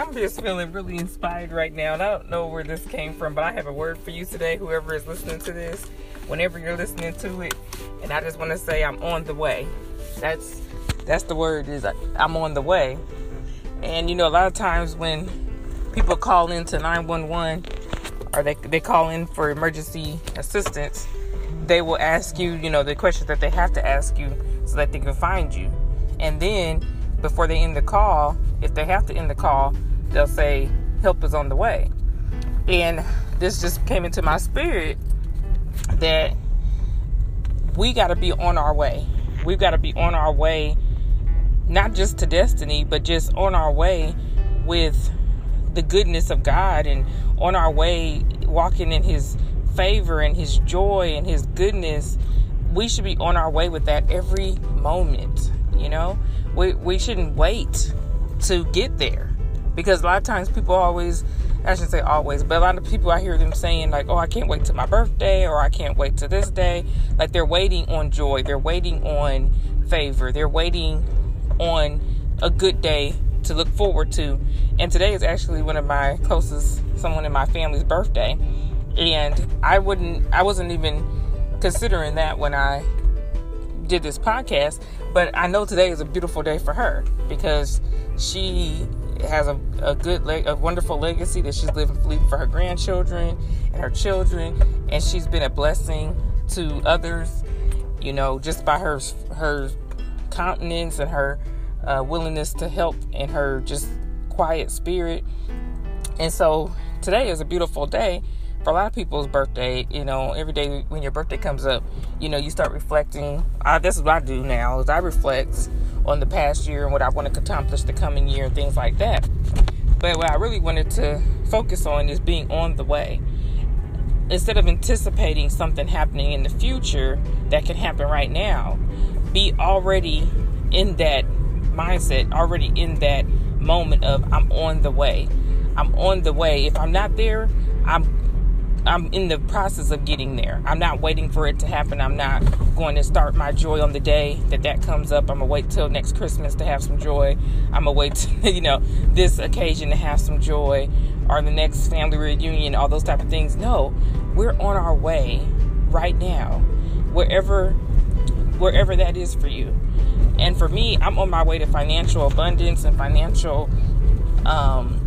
I'm just feeling really inspired right now, and I don't know where this came from, but I have a word for you today, whoever is listening to this, whenever you're listening to it. And I just want to say I'm on the way. That's that's the word is I'm on the way. And you know, a lot of times when people call into 911 or they they call in for emergency assistance, they will ask you, you know, the questions that they have to ask you so that they can find you. And then before they end the call, if they have to end the call, they'll say, Help is on the way. And this just came into my spirit that we got to be on our way. We've got to be on our way, not just to destiny, but just on our way with the goodness of God and on our way walking in His favor and His joy and His goodness. We should be on our way with that every moment, you know? We, we shouldn't wait to get there because a lot of times people always I shouldn't say always, but a lot of people I hear them saying like, "Oh, I can't wait to my birthday," or "I can't wait to this day." Like they're waiting on joy, they're waiting on favor, they're waiting on a good day to look forward to. And today is actually one of my closest, someone in my family's birthday, and I wouldn't, I wasn't even considering that when I did this podcast, but I know today is a beautiful day for her because she has a, a good, leg, a wonderful legacy that she's living, leaving for her grandchildren and her children, and she's been a blessing to others. You know, just by her her countenance and her uh, willingness to help and her just quiet spirit. And so today is a beautiful day for a lot of people's birthday, you know, every day when your birthday comes up, you know, you start reflecting. I, this is what I do now is I reflect on the past year and what I want to accomplish the coming year and things like that. But what I really wanted to focus on is being on the way. Instead of anticipating something happening in the future that can happen right now, be already in that mindset, already in that moment of I'm on the way. I'm on the way. If I'm not there, I'm I'm in the process of getting there. I'm not waiting for it to happen. I'm not going to start my joy on the day that that comes up. I'm gonna wait till next Christmas to have some joy. I'm gonna wait, to, you know, this occasion to have some joy, or the next family reunion, all those type of things. No, we're on our way right now, wherever, wherever that is for you. And for me, I'm on my way to financial abundance and financial. Um,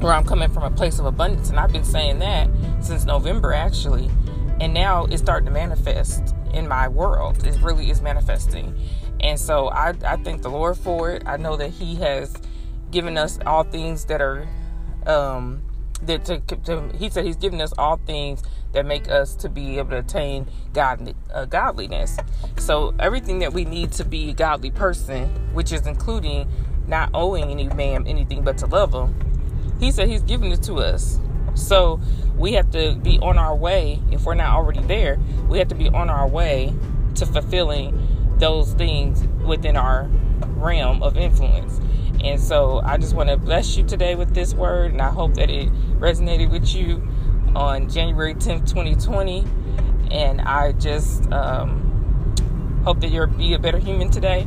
where I'm coming from a place of abundance. And I've been saying that since November, actually. And now it's starting to manifest in my world. It really is manifesting. And so I, I thank the Lord for it. I know that He has given us all things that are, um, that to, to, He said He's given us all things that make us to be able to attain God, uh, godliness. So everything that we need to be a godly person, which is including not owing any man anything but to love Him he said He's giving it to us. So we have to be on our way. If we're not already there, we have to be on our way to fulfilling those things within our realm of influence. And so I just want to bless you today with this word, and I hope that it resonated with you on January 10th, 2020. And I just um, hope that you'll be a better human today.